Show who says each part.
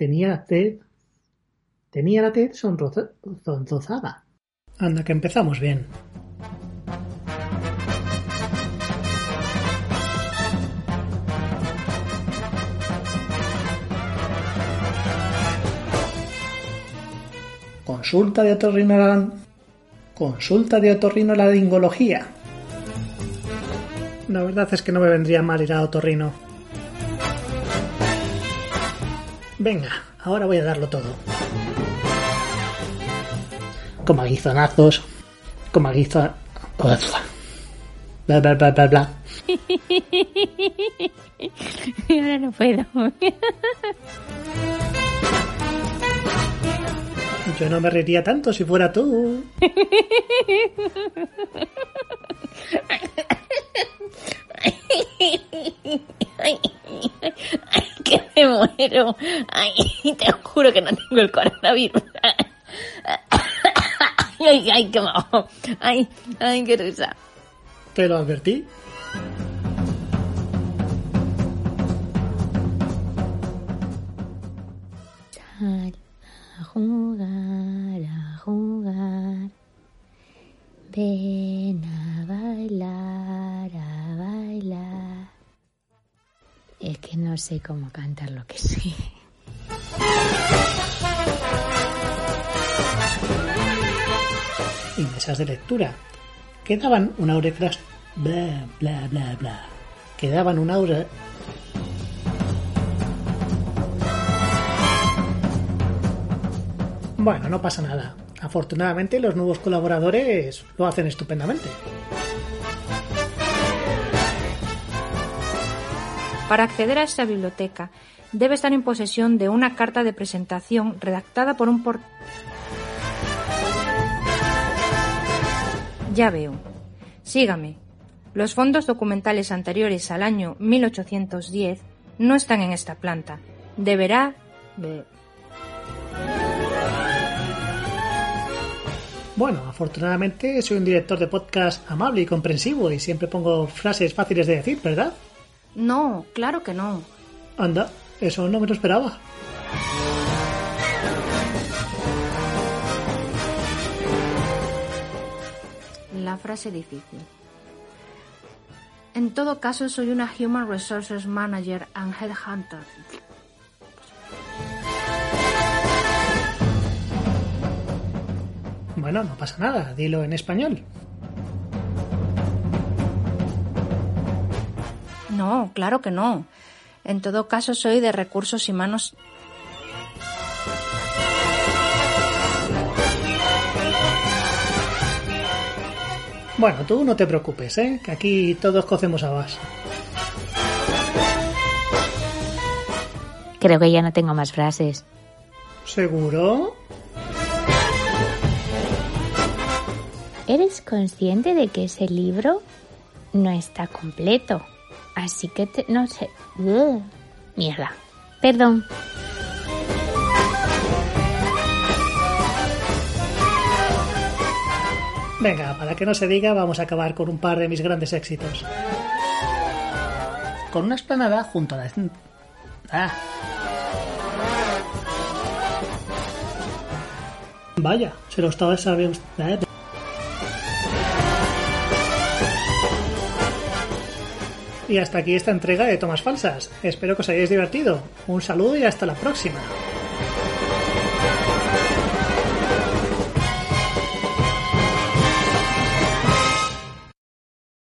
Speaker 1: tenía la tez... Tenía la tez sonrosada. Anda, que empezamos bien. Consulta de otorrino Consulta de otorrinolaringología. La verdad es que no me vendría mal ir a otorrino. Venga, ahora voy a darlo todo. Como aguizonazos, como aguizonazos... Bla, bla, bla, bla, bla.
Speaker 2: ahora no puedo.
Speaker 1: Yo no me reiría tanto si fuera tú.
Speaker 2: Me muero. Ay, te juro que no tengo el coronavirus. Ay, ay, qué malo. Ay, ay, qué risa.
Speaker 1: Te lo advertí.
Speaker 2: Sal a jugar, a jugar. Ven Es que no sé cómo cantar lo que sí.
Speaker 1: Y mesas de lectura. Quedaban una aura bla bla bla bla. Quedaban una aura Bueno, no pasa nada. Afortunadamente los nuevos colaboradores lo hacen estupendamente.
Speaker 3: Para acceder a esta biblioteca, debe estar en posesión de una carta de presentación redactada por un por... Ya veo. Sígame. Los fondos documentales anteriores al año 1810 no están en esta planta. Deberá...
Speaker 1: Bueno, afortunadamente soy un director de podcast amable y comprensivo y siempre pongo frases fáciles de decir, ¿verdad?
Speaker 3: No, claro que no.
Speaker 1: Anda, eso no me lo esperaba.
Speaker 3: La frase difícil. En todo caso, soy una Human Resources Manager and Headhunter.
Speaker 1: Bueno, no pasa nada, dilo en español.
Speaker 3: No, claro que no. En todo caso, soy de recursos humanos.
Speaker 1: Bueno, tú no te preocupes, ¿eh? Que aquí todos cocemos habas.
Speaker 2: Creo que ya no tengo más frases.
Speaker 1: ¿Seguro?
Speaker 2: ¿Eres consciente de que ese libro no está completo? Así que te, no sé. mierda. Perdón.
Speaker 1: Venga, para que no se diga, vamos a acabar con un par de mis grandes éxitos. Con una esplanada junto a la... Ah. Vaya, se lo estaba sabiendo... Y hasta aquí esta entrega de Tomas Falsas. Espero que os hayáis divertido. Un saludo y hasta la próxima.